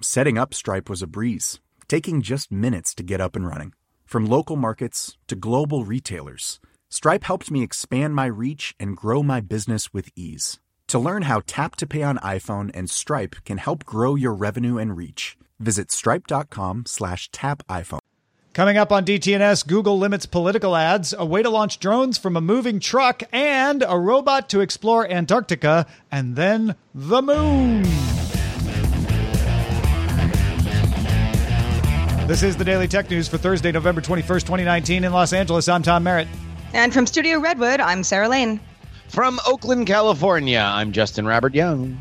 Setting up Stripe was a breeze, taking just minutes to get up and running. From local markets to global retailers, Stripe helped me expand my reach and grow my business with ease. To learn how Tap to Pay on iPhone and Stripe can help grow your revenue and reach, visit stripe.com slash tap iPhone. Coming up on DTNS, Google limits political ads, a way to launch drones from a moving truck, and a robot to explore Antarctica, and then the moon. This is the Daily Tech News for Thursday, November 21st, 2019, in Los Angeles. I'm Tom Merritt. And from Studio Redwood, I'm Sarah Lane. From Oakland, California, I'm Justin Robert Young.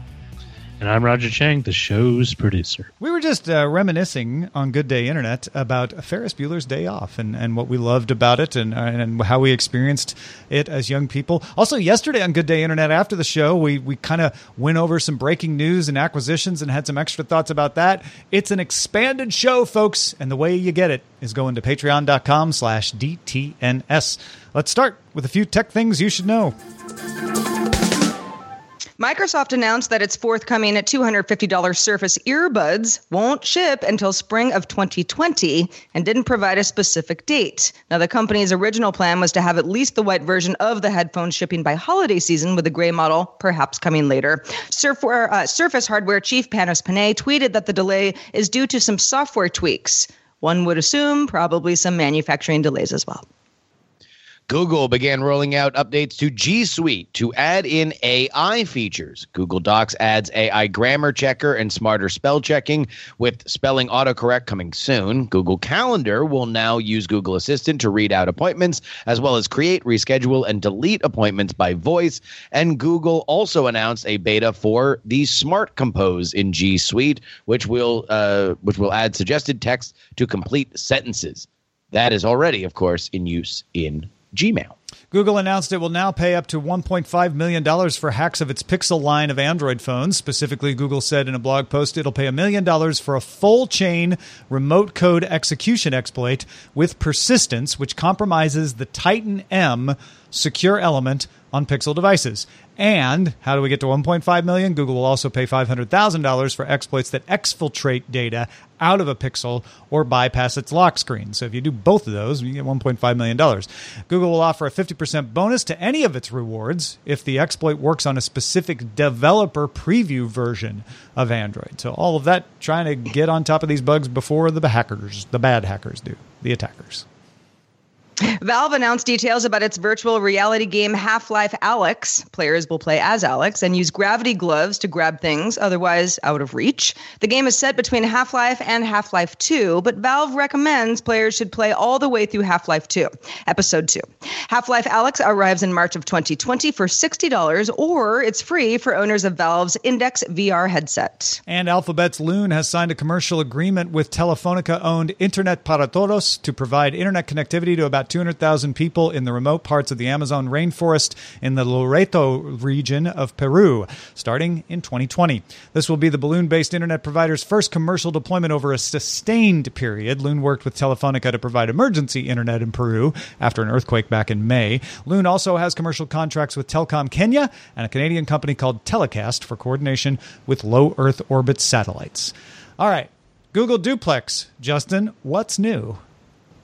And I'm Roger Chang, the show's producer. We were just uh, reminiscing on Good Day Internet about Ferris Bueller's Day Off and, and what we loved about it and, uh, and how we experienced it as young people. Also, yesterday on Good Day Internet, after the show, we, we kind of went over some breaking news and acquisitions and had some extra thoughts about that. It's an expanded show, folks, and the way you get it is going to patreon.com slash DTNS. Let's start with a few tech things you should know. Microsoft announced that its forthcoming $250 Surface earbuds won't ship until spring of 2020 and didn't provide a specific date. Now, the company's original plan was to have at least the white version of the headphones shipping by holiday season, with the gray model perhaps coming later. Uh, Surface hardware chief Panos Panay tweeted that the delay is due to some software tweaks. One would assume probably some manufacturing delays as well. Google began rolling out updates to G Suite to add in AI features. Google Docs adds AI grammar checker and smarter spell checking, with spelling autocorrect coming soon. Google Calendar will now use Google Assistant to read out appointments, as well as create, reschedule, and delete appointments by voice. And Google also announced a beta for the Smart Compose in G Suite, which will uh, which will add suggested text to complete sentences. That is already, of course, in use in Gmail. Google announced it will now pay up to $1.5 million for hacks of its Pixel line of Android phones. Specifically, Google said in a blog post it'll pay a million dollars for a full chain remote code execution exploit with persistence, which compromises the Titan M secure element on Pixel devices. And how do we get to 1.5 million? Google will also pay $500,000 for exploits that exfiltrate data out of a pixel or bypass its lock screen. So if you do both of those, you get $1.5 million. Google will offer a 50% bonus to any of its rewards if the exploit works on a specific developer preview version of Android. So all of that trying to get on top of these bugs before the hackers, the bad hackers do, the attackers. Valve announced details about its virtual reality game Half Life Alyx. Players will play as Alyx and use gravity gloves to grab things otherwise out of reach. The game is set between Half Life and Half Life 2, but Valve recommends players should play all the way through Half Life 2, Episode 2. Half Life Alyx arrives in March of 2020 for $60, or it's free for owners of Valve's Index VR headset. And Alphabet's Loon has signed a commercial agreement with Telefonica owned Internet para Todos to provide internet connectivity to about 200,000 people in the remote parts of the Amazon rainforest in the Loreto region of Peru, starting in 2020. This will be the balloon based internet provider's first commercial deployment over a sustained period. Loon worked with Telefonica to provide emergency internet in Peru after an earthquake back in May. Loon also has commercial contracts with Telkom Kenya and a Canadian company called Telesat for coordination with low Earth orbit satellites. All right, Google Duplex. Justin, what's new?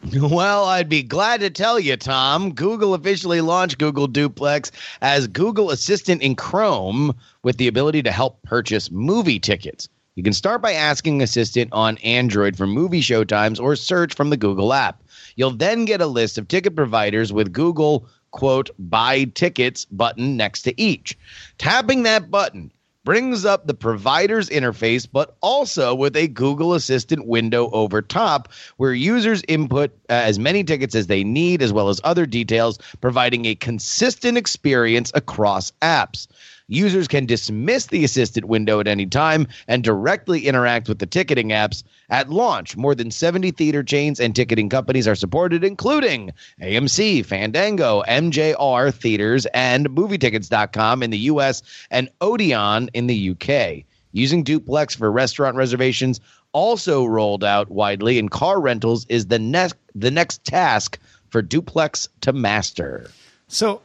Well, I'd be glad to tell you, Tom. Google officially launched Google Duplex as Google Assistant in Chrome with the ability to help purchase movie tickets. You can start by asking Assistant on Android for movie showtimes or search from the Google app. You'll then get a list of ticket providers with Google, quote, buy tickets button next to each. Tapping that button brings up the provider's interface, but also with a Google Assistant window over top where users input uh, as many tickets as they need, as well as other details, providing a consistent experience across apps. Users can dismiss the assistant window at any time and directly interact with the ticketing apps. At launch, more than 70 theater chains and ticketing companies are supported, including AMC, Fandango, MJR Theaters, and MovieTickets.com in the US and Odeon in the UK. Using Duplex for restaurant reservations also rolled out widely, and car rentals is the next the next task for Duplex to master. So,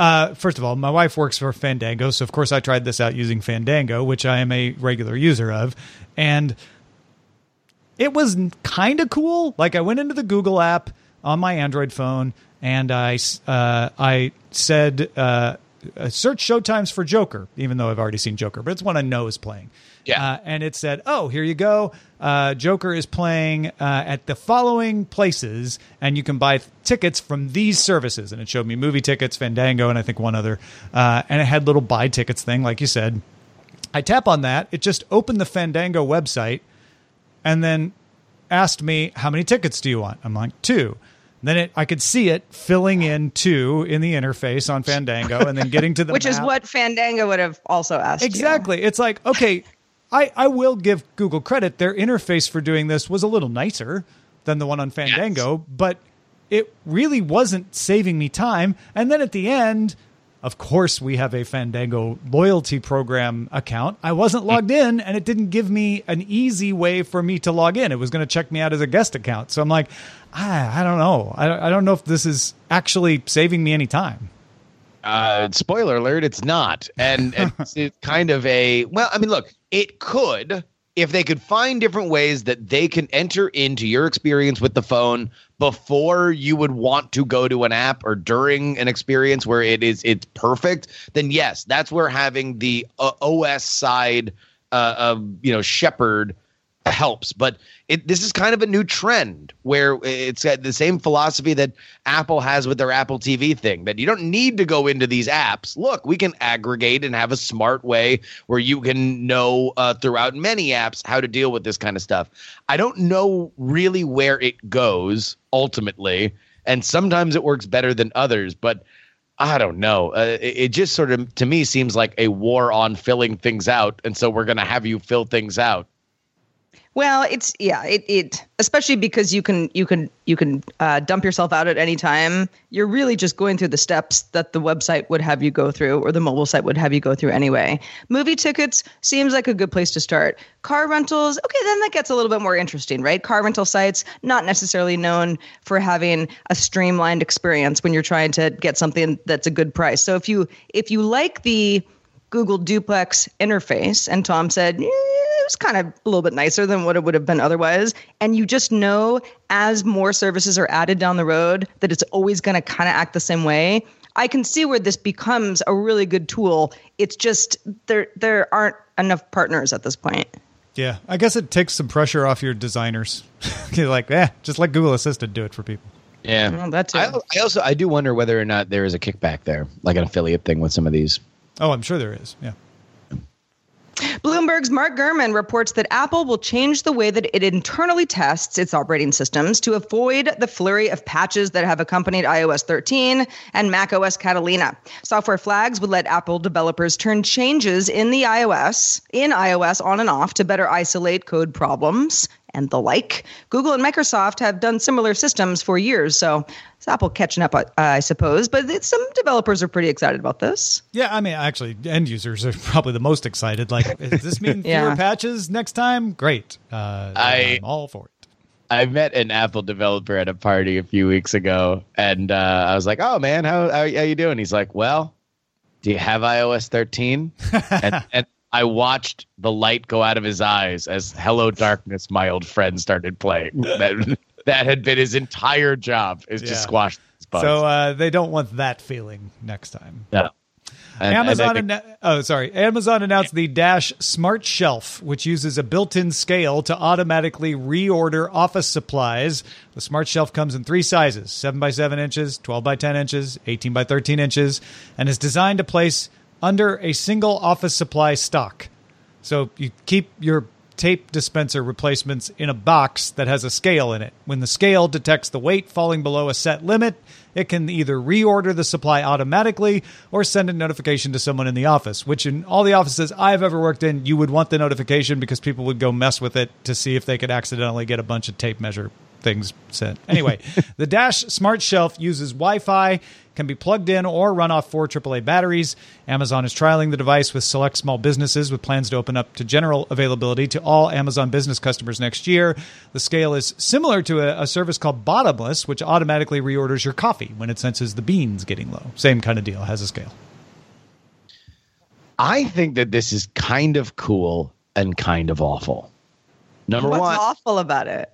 uh, first of all, my wife works for Fandango, so of course I tried this out using Fandango, which I am a regular user of, and it was kind of cool. Like I went into the Google app on my Android phone, and I uh, I said uh, search showtimes for Joker, even though I've already seen Joker, but it's one I know is playing. Yeah. Uh, and it said, "Oh, here you go. Uh, Joker is playing uh, at the following places, and you can buy th- tickets from these services." And it showed me movie tickets, Fandango, and I think one other. Uh, and it had little buy tickets thing, like you said. I tap on that. It just opened the Fandango website, and then asked me, "How many tickets do you want?" I'm like, two. Then it, I could see it filling in two in the interface on Fandango, and then getting to the Which is what Fandango would have also asked. you. Exactly. It's like, okay, I, I will give Google credit. Their interface for doing this was a little nicer than the one on Fandango, but it really wasn't saving me time. And then at the end, of course, we have a Fandango loyalty program account. I wasn't mm. logged in, and it didn't give me an easy way for me to log in. It was going to check me out as a guest account. So I'm like, I, I don't know. I, I don't know if this is actually saving me any time. Uh, spoiler alert, it's not. And it's, it's kind of a, well, I mean, look, it could if they could find different ways that they can enter into your experience with the phone before you would want to go to an app or during an experience where it is it's perfect then yes that's where having the uh, os side uh, of you know shepherd helps but it, this is kind of a new trend where it's the same philosophy that apple has with their apple tv thing that you don't need to go into these apps look we can aggregate and have a smart way where you can know uh, throughout many apps how to deal with this kind of stuff i don't know really where it goes ultimately and sometimes it works better than others but I don't know. Uh, it, it just sort of, to me, seems like a war on filling things out, and so we're going to have you fill things out. Well, it's yeah, it, it especially because you can you can you can uh, dump yourself out at any time. You're really just going through the steps that the website would have you go through, or the mobile site would have you go through anyway. Movie tickets seems like a good place to start. Car rentals, okay, then that gets a little bit more interesting, right? Car rental sites not necessarily known for having a streamlined experience when you're trying to get something that's a good price. So if you if you like the Google Duplex interface, and Tom said. Was kind of a little bit nicer than what it would have been otherwise. And you just know as more services are added down the road that it's always going to kind of act the same way. I can see where this becomes a really good tool. It's just there there aren't enough partners at this point. Yeah, I guess it takes some pressure off your designers. You're like, yeah, just let Google Assistant do it for people. Yeah, Well, that too. I, I also I do wonder whether or not there is a kickback there, like an affiliate thing with some of these. Oh, I'm sure there is. Yeah. Bloomberg's Mark Gurman reports that Apple will change the way that it internally tests its operating systems to avoid the flurry of patches that have accompanied iOS 13 and macOS Catalina. Software flags would let Apple developers turn changes in the iOS in iOS on and off to better isolate code problems and the like. Google and Microsoft have done similar systems for years, so it's Apple catching up, uh, I suppose. But it's, some developers are pretty excited about this. Yeah, I mean, actually, end users are probably the most excited. Like, does this mean fewer Yeah. patches next time? Great. Uh, I- I'm all for it. I met an Apple developer at a party a few weeks ago, and uh, I was like, "Oh man, how, how how you doing?" He's like, "Well, do you have iOS 13?" and, and I watched the light go out of his eyes as "Hello Darkness, My Old Friend" started playing. That- that had been his entire job is Yeah. to squash bugs. So uh, they don't want that feeling next time. no. And- and Amazon. I- anno- oh, sorry. Amazon announced the Dash Smart Shelf, which uses a built-in scale to automatically reorder office supplies. The Smart Shelf comes in three sizes: seven by seven inches, twelve by ten inches, eighteen by thirteen inches, and is designed to place under a single office supply stock. So you keep your tape dispenser replacements in a box that has a scale in it. When the scale detects the weight falling below a set limit, it can either reorder the supply automatically or send a notification to someone in the office, which in all the offices I've ever worked in, you would want the notification because people would go mess with it to see if they could accidentally get a bunch of tape measure things sent. Anyway, the Dash Smart Shelf uses Wi Fi, can be plugged in or run off four AAA batteries. Amazon is trialing the device with select small businesses with plans to open up to general availability to all Amazon business customers next year. The scale is similar to a, a service called Bottomless, which automatically reorders your coffee when it senses the beans getting low. Same kind of deal, has a scale. I think that this is kind of cool and kind of awful. Number What's one, awful about it?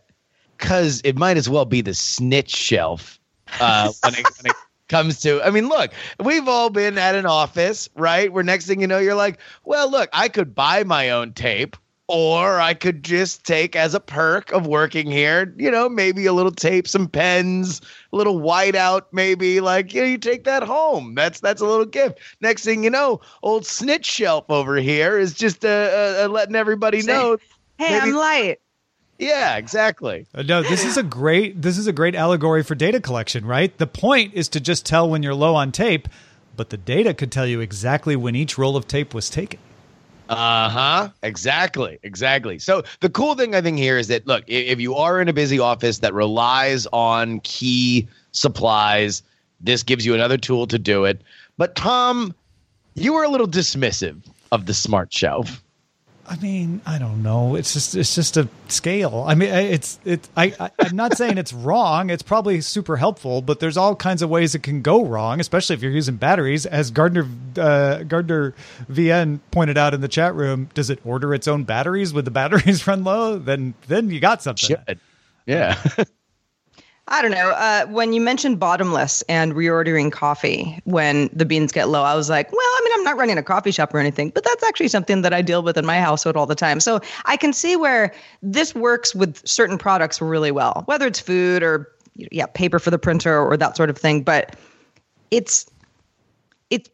because it might as well be the snitch shelf uh, when, it, when it comes to. I mean, look, we've all been at an office, right? Where next thing you know, you're like, well, look, I could buy my own tape. Or I could just take as a perk of working here, you know, maybe a little tape, some pens, a little whiteout, maybe like you know, you take that home. That's that's a little gift. Next thing you know, old snitch shelf over here is just uh, uh, uh, letting everybody know. Hey, maybe- I'm light. Yeah, exactly. Uh, No, this is a great this is a great allegory for data collection, right? The point is to just tell when you're low on tape, but the data could tell you exactly when each roll of tape was taken. Uh huh. Exactly. Exactly. So the cool thing I think here is that look, if you are in a busy office that relies on key supplies, this gives you another tool to do it. But Tom, you were a little dismissive of the smart shelf. I mean, I don't know. It's just it's just a scale. I mean, it's it. I, I I'm not saying it's wrong. It's probably super helpful, but there's all kinds of ways it can go wrong, especially if you're using batteries. As Gardner uh, Gardner VN pointed out in the chat room, does it order its own batteries? Would the batteries run low? Then then you got something. Should. Yeah. I don't know. Uh, when you mentioned bottomless and reordering coffee when the beans get low, I was like, well, I mean, I'm not running a coffee shop or anything, but that's actually something that I deal with in my household all the time. So I can see where this works with certain products really well, whether it's food or yeah, paper for the printer or that sort of thing. But it's it's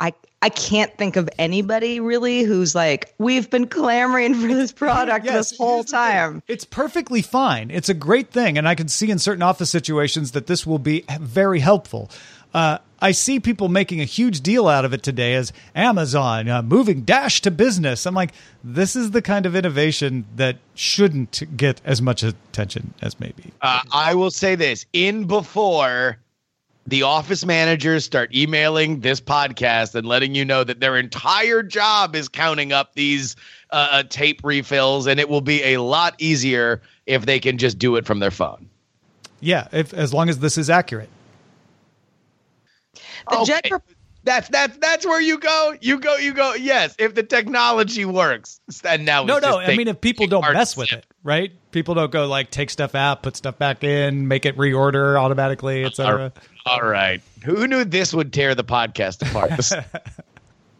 I I can't think of anybody really who's like, we've been clamoring for this product Yes, this whole here's the thing. time. It's perfectly fine. It's a great thing, and I can see in certain office situations that this will be very helpful. Uh, I see people making a huge deal out of it today as Amazon uh, moving Dash to business. I'm like, this is the kind of innovation that shouldn't get as much attention as maybe. Uh, I will say this in before the office managers start emailing this podcast and letting you know that their entire job is counting up these uh, uh, tape refills, and it will be a lot easier if they can just do it from their phone. Yeah, if as long as this is accurate. The jet Okay. pro- That's that's that's where you go. You go. You go. Yes, if the technology works. And now No, no. just I mean, if people don't art mess with it, right? People don't go like take stuff out, put stuff back in, make it reorder automatically, etc. All right. Who knew this would tear the podcast apart?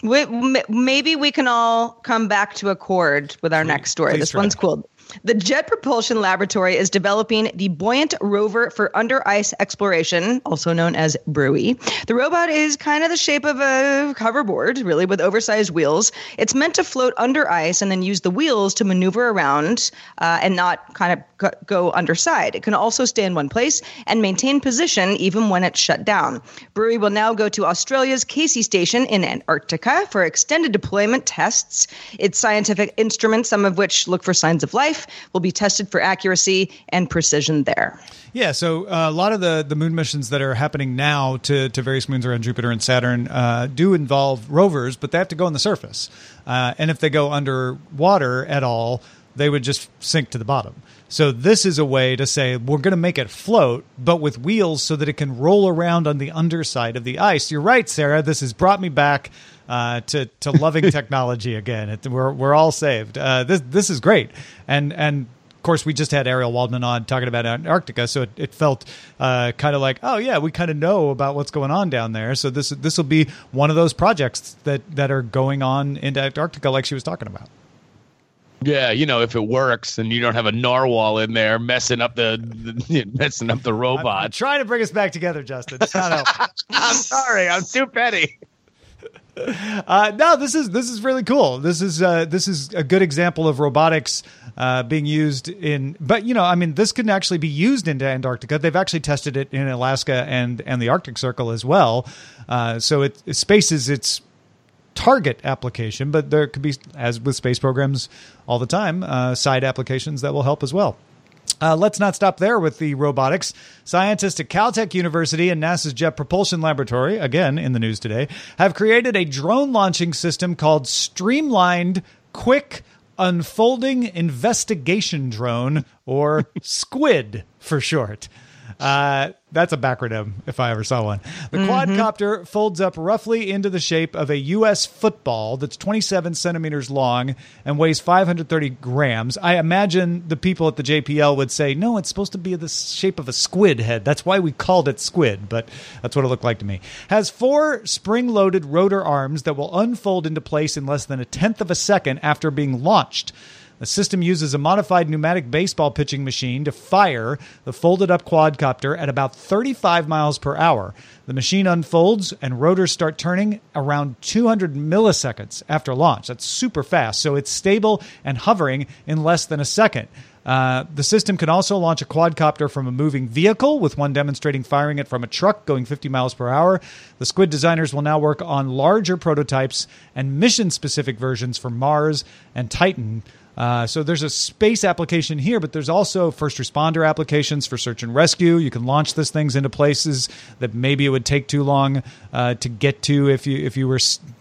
We, maybe we can all come back to accord with our next story. please This try. one's cool. The Jet Propulsion Laboratory is developing the Buoyant Rover for Under Ice Exploration, also known as BRUIE. The robot is kind of the shape of a hoverboard, really, with oversized wheels. It's meant to float under ice and then use the wheels to maneuver around uh, and not kind of go- underside. It can also stay in one place and maintain position even when it's shut down. BRUIE will now go to Australia's Casey Station in Antarctica for extended deployment tests. Its scientific instruments, some of which look for signs of life, will be tested for accuracy and precision there. Yeah, so uh, a lot of the, the moon missions that are happening now to, to various moons around Jupiter and Saturn uh, do involve rovers, but they have to go on the surface. Uh, and if they go underwater at all, they would just sink to the bottom. So this is a way to say we're going to make it float, but with wheels so that it can roll around on the underside of the ice. You're right, Sarah. This has brought me back uh, to to loving technology again. It, we're we're all saved. Uh, this this is great, and and of course, we just had Ariel Waldman on talking about Antarctica, so it, it felt uh, kind of like, oh yeah, we kind of know about what's going on down there. So this this will be one of those projects that that are going on into Antarctica, like she was talking about. Yeah, you know, if it works and you don't have a narwhal in there messing up the, the messing up the robot. I'm, I'm trying to bring us back together, Justin. It's not I'm sorry, I'm too petty. Uh, no, this is this is really cool. This is uh, this is a good example of robotics uh, being used in. But you know, I mean, this can actually be used into Antarctica. They've actually tested it in Alaska and and the Arctic Circle as well. Uh, so it, it space is its target application, but there could be, as with space programs all the time, uh, side applications that will help as well. Uh, let's not stop there with the robotics. Scientists at Caltech University and NASA's Jet Propulsion Laboratory, again in the news today, have created a drone launching system called Streamlined Quick Unfolding Investigation Drone, or SQUID for short. Uh, that's a backronym if I ever saw one. The mm-hmm. quadcopter folds up roughly into the shape of a U.S. football that's 27 centimeters long and weighs 530 grams. I imagine the people at the JPL would say, no, it's supposed to be the shape of a squid head. That's why we called it squid, but that's what it looked like to me. Has four spring loaded rotor arms that will unfold into place in less than a tenth of a second after being launched. The system uses a modified pneumatic baseball pitching machine to fire the folded up quadcopter at about 35 miles per hour. The machine unfolds and rotors start turning around 200 milliseconds after launch. That's super fast. So it's stable and hovering in less than a second. Uh, the system can also launch a quadcopter from a moving vehicle, with one demonstrating firing it from a truck going 50 miles per hour. The Squid designers will now work on larger prototypes and mission specific versions for Mars and Titan. Uh, so there's a space application here, but there's also first responder applications for search and rescue. You can launch these things into places that maybe it would take too long uh, to get to if you if you were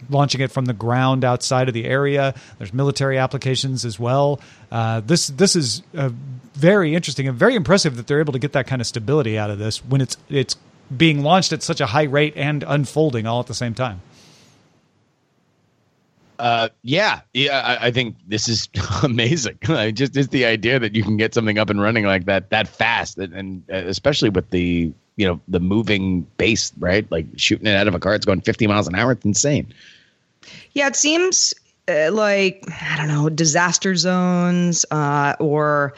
launching it from the ground outside of the area. There's military applications as well. Uh, this this is very interesting and very impressive that they're able to get that kind of stability out of this when it's it's being launched at such a high rate and unfolding all at the same time. Uh, yeah, yeah, I, I, think this is amazing. just just the idea that you can get something up and running like that that fast, and, and uh, especially with the you know the moving base, right? Like shooting it out of a car, it's going 50 miles an hour. It's insane. Yeah, it seems uh, like I don't know disaster zones uh, or.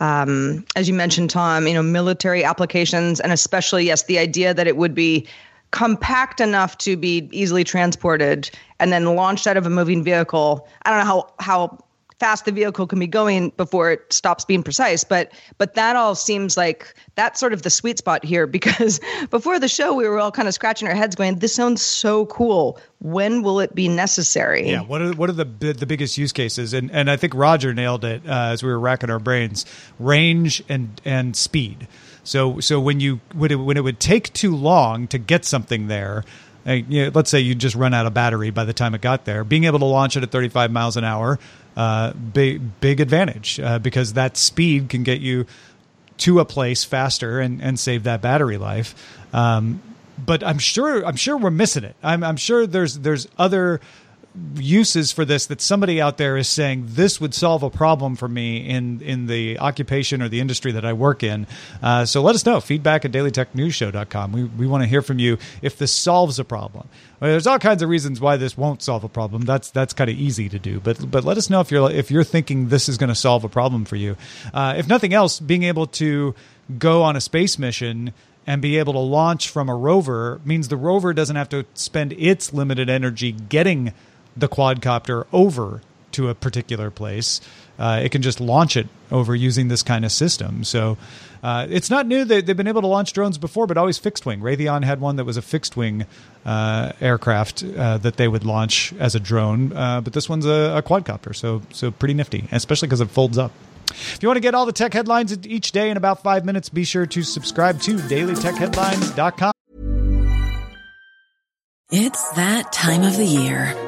Um, as you mentioned, Tom, you know, military applications, and especially, yes, the idea that it would be compact enough to be easily transported and then launched out of a moving vehicle. I don't know how how fast the vehicle can be going before it stops being precise but but that all seems like that's sort of the sweet spot here because before the show we were all kind of scratching our heads going this sounds so cool. When will it be necessary? Yeah what are what are the the biggest use cases? And and I think Roger nailed it uh, as we were racking our brains range and and speed. So so when you when it, when it would take too long to get something there, you know, let's say you just run out of battery by the time it got there, being able to launch it at 35 miles an hour, uh, big big advantage uh, because that speed can get you to a place faster and, and save that battery life. Um, but I'm sure I'm sure we're missing it. I'm, I'm sure there's there's other uses for this that somebody out there is saying this would solve a problem for me in in the occupation or the industry that I work in. Uh, so let us know. Feedback at dailytechnewsshow.com. We, we want to hear from you if this solves a problem. Well, there's all kinds of reasons why this won't solve a problem. That's that's kind of easy to do. But but let us know if you're if you're thinking this is going to solve a problem for you. Uh, if nothing else, being able to go on a space mission and be able to launch from a rover means the rover doesn't have to spend its limited energy getting the quadcopter over to a particular place. Uh, it can just launch it over using this kind of system. So uh, it's not new. They, have been able to launch drones before, but always fixed wing. Raytheon had one that was a fixed wing uh, aircraft uh, that they would launch as a drone, uh, but this one's a, a, quadcopter. So so pretty nifty, especially because it folds up. If you want to get all the tech headlines each day in about five minutes, be sure to subscribe to dailytechheadlines.com. It's that time of the year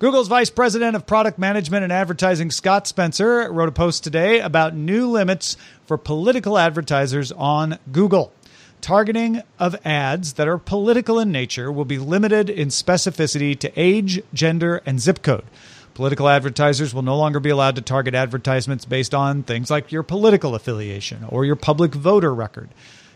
Google's Vice President of Product Management and Advertising, Scott Spencer, wrote a post today about new limits for political advertisers on Google. Targeting of ads that are political in nature will be limited in specificity to age, gender, and zip code. Political advertisers will no longer be allowed to target advertisements based on things like your political affiliation or your public voter record.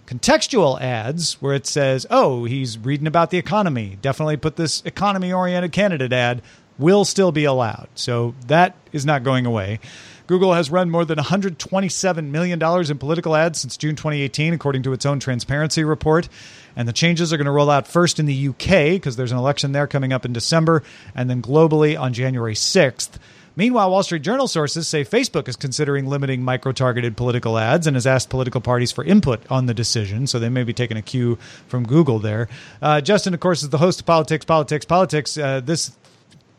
Contextual ads, where it says, oh, he's reading about the economy, definitely put this economy oriented candidate ad, will still be allowed. So that is not going away. Google has run more than $127 million in political ads since June 2018, according to its own transparency report. And the changes are going to roll out first in the UK, because there's an election there coming up in December, and then globally on January 6th. Meanwhile, Wall Street Journal sources say Facebook is considering limiting micro targeted political ads and has asked political parties for input on the decision. So they may be taking a cue from Google there. Uh, Justin, of course, is the host of Politics, Politics, Politics. Uh, this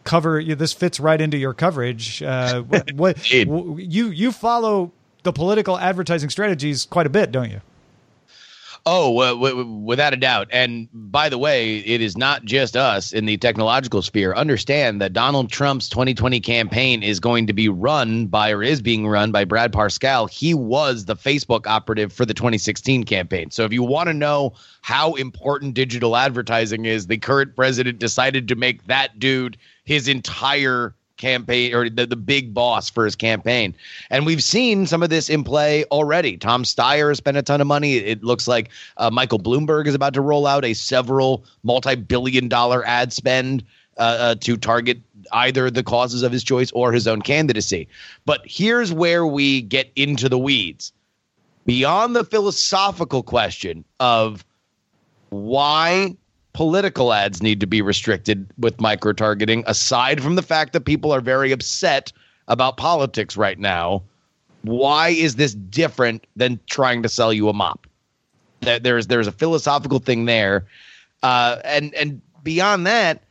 cover this fits right into your coverage. Uh, what, what you you follow the political advertising strategies quite a bit, don't you? Oh, uh, w- w- without a doubt. And by the way, it is not just us in the technological sphere. Understand that Donald Trump's 2020 campaign is going to be run by, or is being run by Brad Parscale. He was the Facebook operative for the 2016 campaign. So if you want to know how important digital advertising is, the current president decided to make that dude his entire campaign or the, the big boss for his campaign. And we've seen some of this in play already. Tom Steyer has spent a ton of money. It looks like uh, Michael Bloomberg is about to roll out a several multi billion dollar ad spend uh, uh, to target either the causes of his choice or his own candidacy. But here's where we get into the weeds. Beyond the philosophical question of why political ads need to be restricted with micro targeting, aside from the fact that people are very upset about politics right now. Why is this different than trying to sell you a mop? There's there's a philosophical thing there, uh, and and beyond that,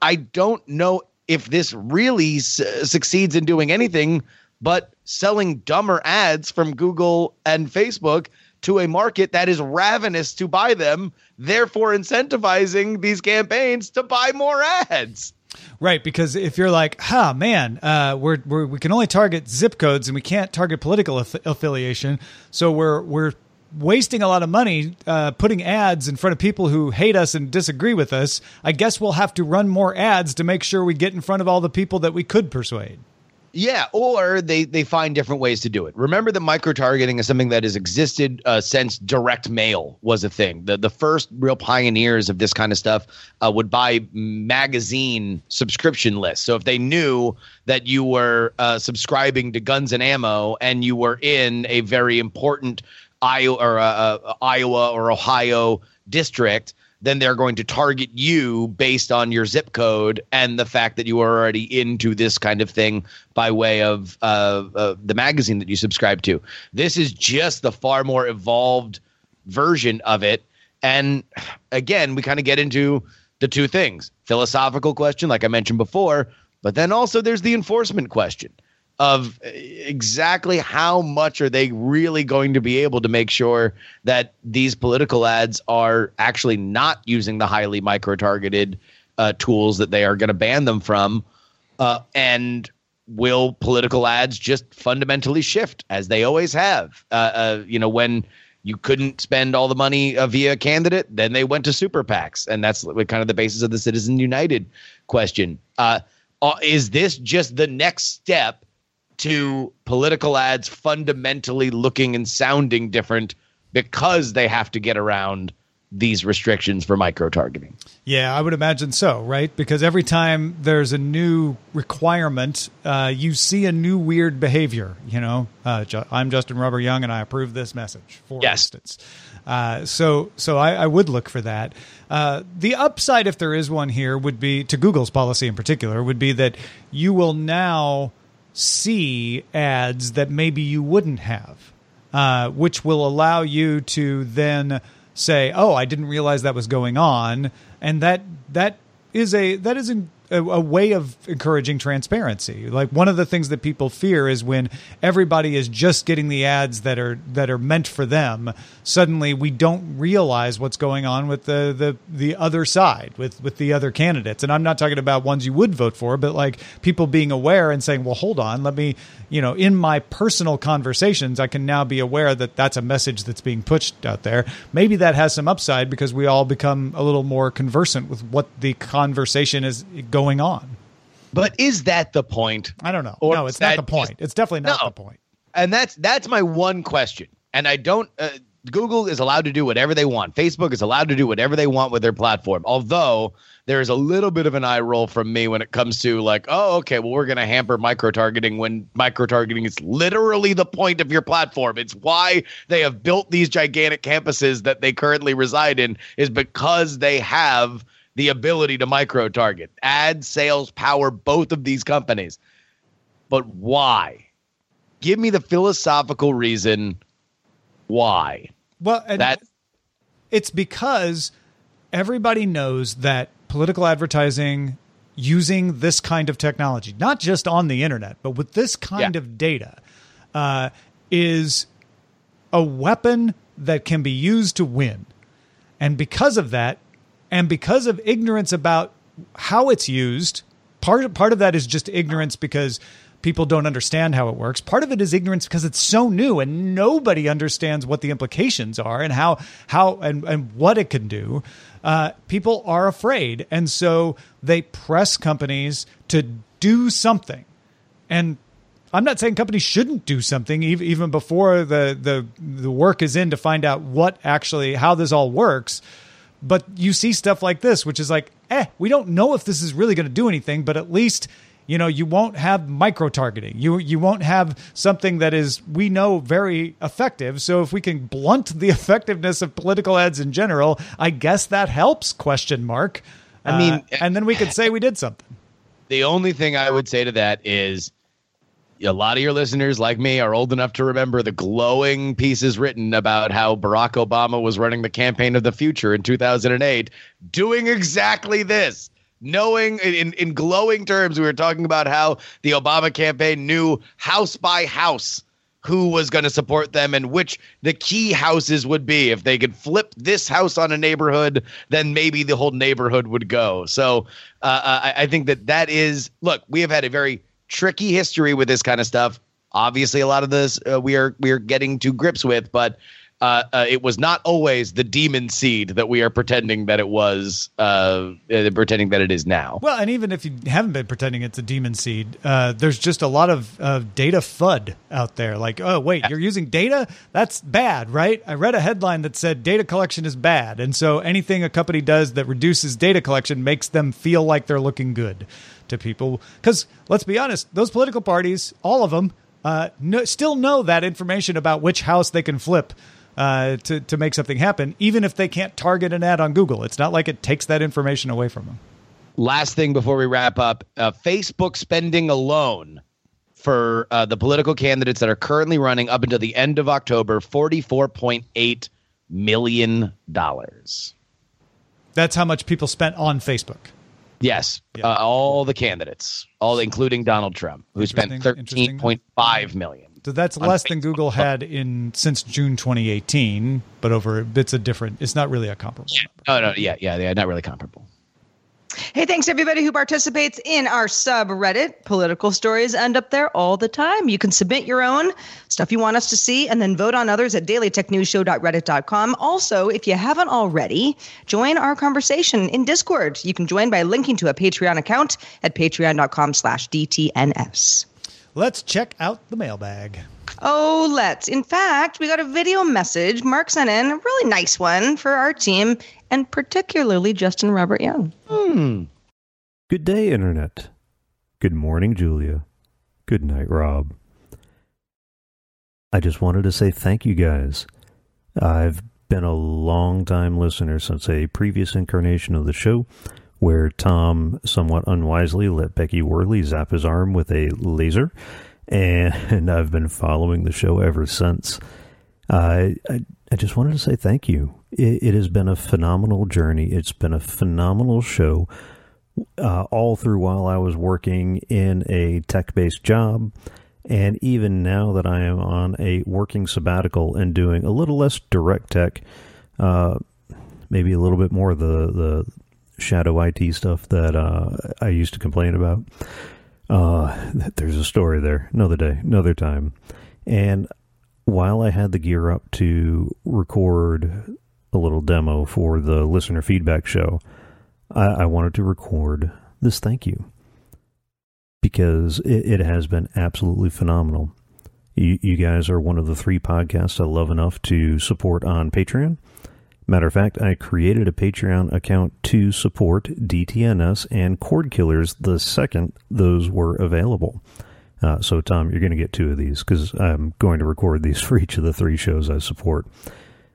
I don't know if this really succeeds in doing anything but selling dumber ads from Google and Facebook to a market that is ravenous to buy them, therefore incentivizing these campaigns to buy more ads. Right, because if you're like, "Ha, huh, man, uh, we're, we're we can only target zip codes and we can't target political aff- affiliation, so we're we're wasting a lot of money uh, putting ads in front of people who hate us and disagree with us. I guess we'll have to run more ads to make sure we get in front of all the people that we could persuade." Yeah, or they they find different ways to do it. Remember that micro targeting is something that has existed uh, since direct mail was a thing. The the first real pioneers of this kind of stuff uh, would buy magazine subscription lists. So if they knew that you were uh, subscribing to Guns and Ammo and you were in a very important Iowa or uh, uh, Iowa or Ohio district, then they're going to target you based on your zip code and the fact that you are already into this kind of thing by way of uh, uh, the magazine that you subscribe to. This is just the far more evolved version of it. And again, we kind of get into the two things philosophical question, like I mentioned before, but then also there's the enforcement question of uh, exactly how much are they really going to be able to make sure that these political ads are actually not using the highly micro targeted uh, tools that they are going to ban them from uh, and will political ads just fundamentally shift as they always have? Uh, uh you know when you couldn't spend all the money uh, via a candidate then they went to super pacs and that's kind of the basis of the citizen united question. Is this just the next step to political ads fundamentally looking and sounding different because they have to get around these restrictions for micro targeting. Yeah, I would imagine so, right? Because every time there's a new requirement, uh, you see a new weird behavior. You know, uh, ju- I'm Justin Robert Young, and I approve this message. For yes. instance, uh, so so I, I, would look for that. Uh, the upside, if there is one here, would be to Google's policy in particular, would be that you will now see ads that maybe you wouldn't have, uh, which will allow you to then say, "Oh, I didn't realize that was going on," and that that is a that is a, a, way of encouraging transparency. Like one of the things that people fear is when everybody is just getting the ads that are that are meant for them. Suddenly, we don't realize what's going on with the the the other side with with the other candidates. And I'm not talking about ones you would vote for, but like people being aware and saying, "Well, hold on, let me." You know, in my personal conversations, I can now be aware that that's a message that's being pushed out there. Maybe that has some upside because we all become a little more conversant with what the conversation is going on. But is that the point? I don't know. Or no, it's not the point. Just, it's definitely not no. the point. And that's that's my one question. And I don't. Uh, Google is allowed to do whatever they want. Facebook is allowed to do whatever they want with their platform. Although there is a little bit of an eye roll from me when it comes to like, oh, okay, well, we're going to hamper micro targeting when micro targeting is literally the point of your platform. It's why they have built these gigantic campuses that they currently reside in, is because they have the ability to micro target. Ad sales power both of these companies. But why? Give me the philosophical reason why. Well, that it's because everybody knows that political advertising using this kind of technology, not just on the internet, but with this kind yeah. of data, uh, is a weapon that can be used to win. And because of that, and because of ignorance about how it's used, part part of that is just ignorance because people don't understand how it works. Part of it is ignorance because it's so new and nobody understands what the implications are and how how and, and what it can do. Uh, people are afraid, and so they press companies to do something. And I'm not saying companies shouldn't do something even before the the the work is in to find out what actually how this all works. But you see stuff like this, which is like, eh, we don't know if this is really going to do anything, but at least you know you won't have micro targeting you you won't have something that is we know very effective. So if we can blunt the effectiveness of political ads in general i guess that helps question mark. I mean uh, and then we could say we did something. The only thing i would say to that is a lot of your listeners, like me, are old enough to remember the glowing pieces written about how Barack Obama was running the campaign of the future in 2008, doing exactly this. Knowing in, in glowing terms, we were talking about how the Obama campaign knew house by house who was going to support them and which the key houses would be. If they could flip this house on a neighborhood, then maybe the whole neighborhood would go. So uh, I, I think that that is look, we have had a very tricky history with this kind of stuff. Obviously, a lot of this uh, we are we are getting to grips with, but uh, uh, it was not always the demon seed that we are pretending that it was, uh, uh pretending that it is now. Well, and even if you haven't been pretending it's a demon seed, uh, there's just a lot of data FUD out there. Like, oh, wait, you're using data? That's bad, right? I read a headline that said data collection is bad. And so anything a company does that reduces data collection makes them feel like they're looking good to people. Because let's be honest, those political parties, all of them, uh, no, still know that information about which house they can flip uh, to to make something happen, even if they can't target an ad on Google. It's not like it takes that information away from them. Last thing before we wrap up, uh, Facebook spending alone for uh, the political candidates that are currently running up until the end of October, forty four point eight million dollars. That's how much people spent on Facebook. Yes, uh, all the candidates, all including Donald Trump, who spent thirteen point five million. So that's less than Google had in since June 2018, but over it's a different. It's not really a comparable. Oh no, yeah, yeah, yeah, not really comparable. Hey, thanks everybody who participates in our subreddit. Political stories end up there all the time. You can submit your own stuff you want us to see and then vote on others at dailytechnewsshow.reddit.com. Also, if you haven't already, join our conversation in Discord. You can join by linking to a Patreon account at patreon.com slash DTNS. Let's check out the mailbag. Oh, let's. In fact, we got a video message Mark sent in, a really nice one for our team, and particularly Justin Robert Young. Hmm. Good day, Internet. Good morning, Julia. Good night, Rob. I just wanted to say thank you guys. I've been a long time listener since a previous incarnation of the show where Tom somewhat unwisely let Becky Worley zap his arm with a laser, and I've been following the show ever since. I, I, I just wanted to say thank you. It, it has been a phenomenal journey. It's been a phenomenal show uh, all through while I was working in a tech based job. And even now that I am on a working sabbatical and doing a little less direct tech, uh, maybe a little bit more the, the shadow IT stuff that uh, I used to complain about. Uh, there's a story there. Another day, another time. And while I had the gear up to record a little demo for the listener feedback show, I, I wanted to record this thank you because it, it has been absolutely phenomenal. You, you guys are one of the three podcasts I love enough to support on Patreon. Matter of fact, I created a Patreon account to support DTNS and Cord Killers the second those were available. Uh, so, Tom, you're going to get two of these because I'm going to record these for each of the three shows I support.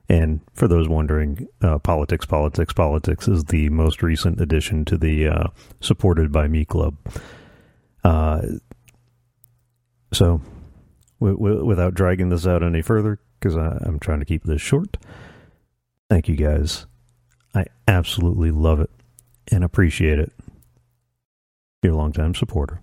And for those wondering, uh, Politics, Politics, Politics is the most recent addition to the uh, Supported by Me Club. Uh, so, w- w- without dragging this out any further, because I'm trying to keep this short, thank you guys. I absolutely love it and appreciate it. Your longtime supporter.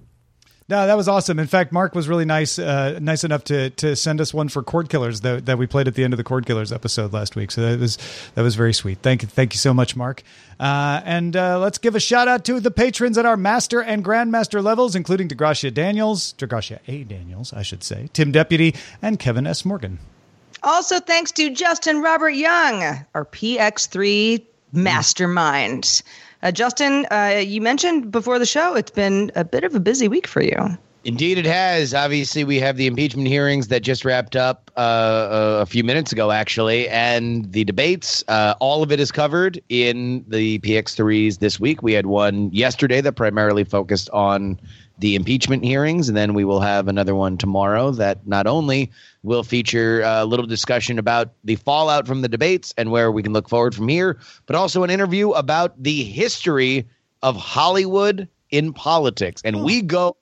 No, that was awesome. In fact, Mark was really nice, uh, nice enough to to send us one for Cord Killers that, that we played at the end of the Cord Killers episode last week. So that was that was very sweet. Thank you, thank you so much, Mark. Uh, and uh, let's give a shout out to the patrons at our Master and Grandmaster levels, including DeGracia Daniels, DeGracia A Daniels, I should say, Tim Deputy, and Kevin S Morgan. Also, thanks to Justin Robert Young, our PX3 mastermind. Uh, Justin, uh, you mentioned before the show it's been a bit of a busy week for you. Indeed, it has. Obviously, we have the impeachment hearings that just wrapped up uh, a few minutes ago, actually, and the debates. Uh, all of it is covered in the PX3s this week. We had one yesterday that primarily focused on the impeachment hearings, and then we will have another one tomorrow that not only will feature uh, a little discussion about the fallout from the debates and where we can look forward from here, but also an interview about the history of Hollywood in politics. And we go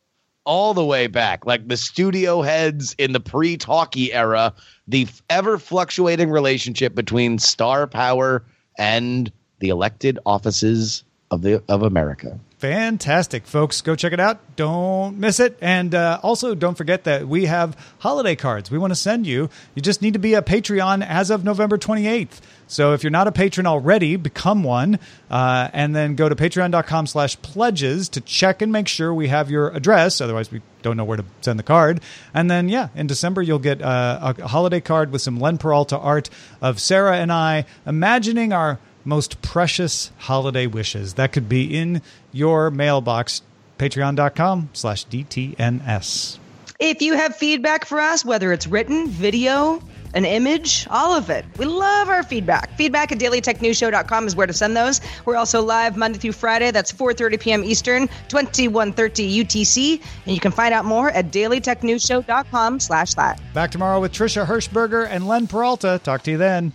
all the way back, like the studio heads in the pre talkie era, the ever fluctuating relationship between star power and the elected offices of the of America. Fantastic, folks. Go check it out. Don't miss it. And uh, also, don't forget that we have holiday cards we want to send you. You just need to be a Patreon as of November 28th. So if you're not a patron already, become one. Uh, and then go to patreon.com slash pledges to check and make sure we have your address. Otherwise, we don't know where to send the card. And then, yeah, in December, you'll get uh, a holiday card with some Len Peralta art of Sarah and I imagining our most precious holiday wishes. That could be in your mailbox, patreon.com slash DTNS. If you have feedback for us, whether it's written, video, an image, all of it. We love our feedback. Feedback at dailytechnewsshow.com is where to send those. We're also live Monday through Friday. That's 4.30 p.m. Eastern, 2130 UTC. And you can find out more at dailytechnewsshow.com slash that. Back tomorrow with Trisha Hirschberger and Len Peralta. Talk to you then.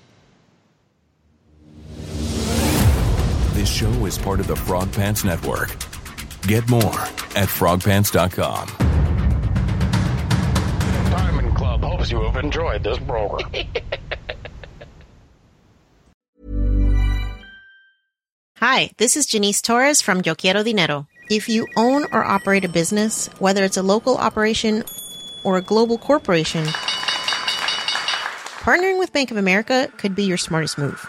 This show is part of the Frog Pants Network. Get more at frogpants.com. Diamond Club hopes you have enjoyed this program. Hi, this is Janice Torres from Yo Quiero Dinero. If you own or operate a business, whether it's a local operation or a global corporation, partnering with Bank of America could be your smartest move.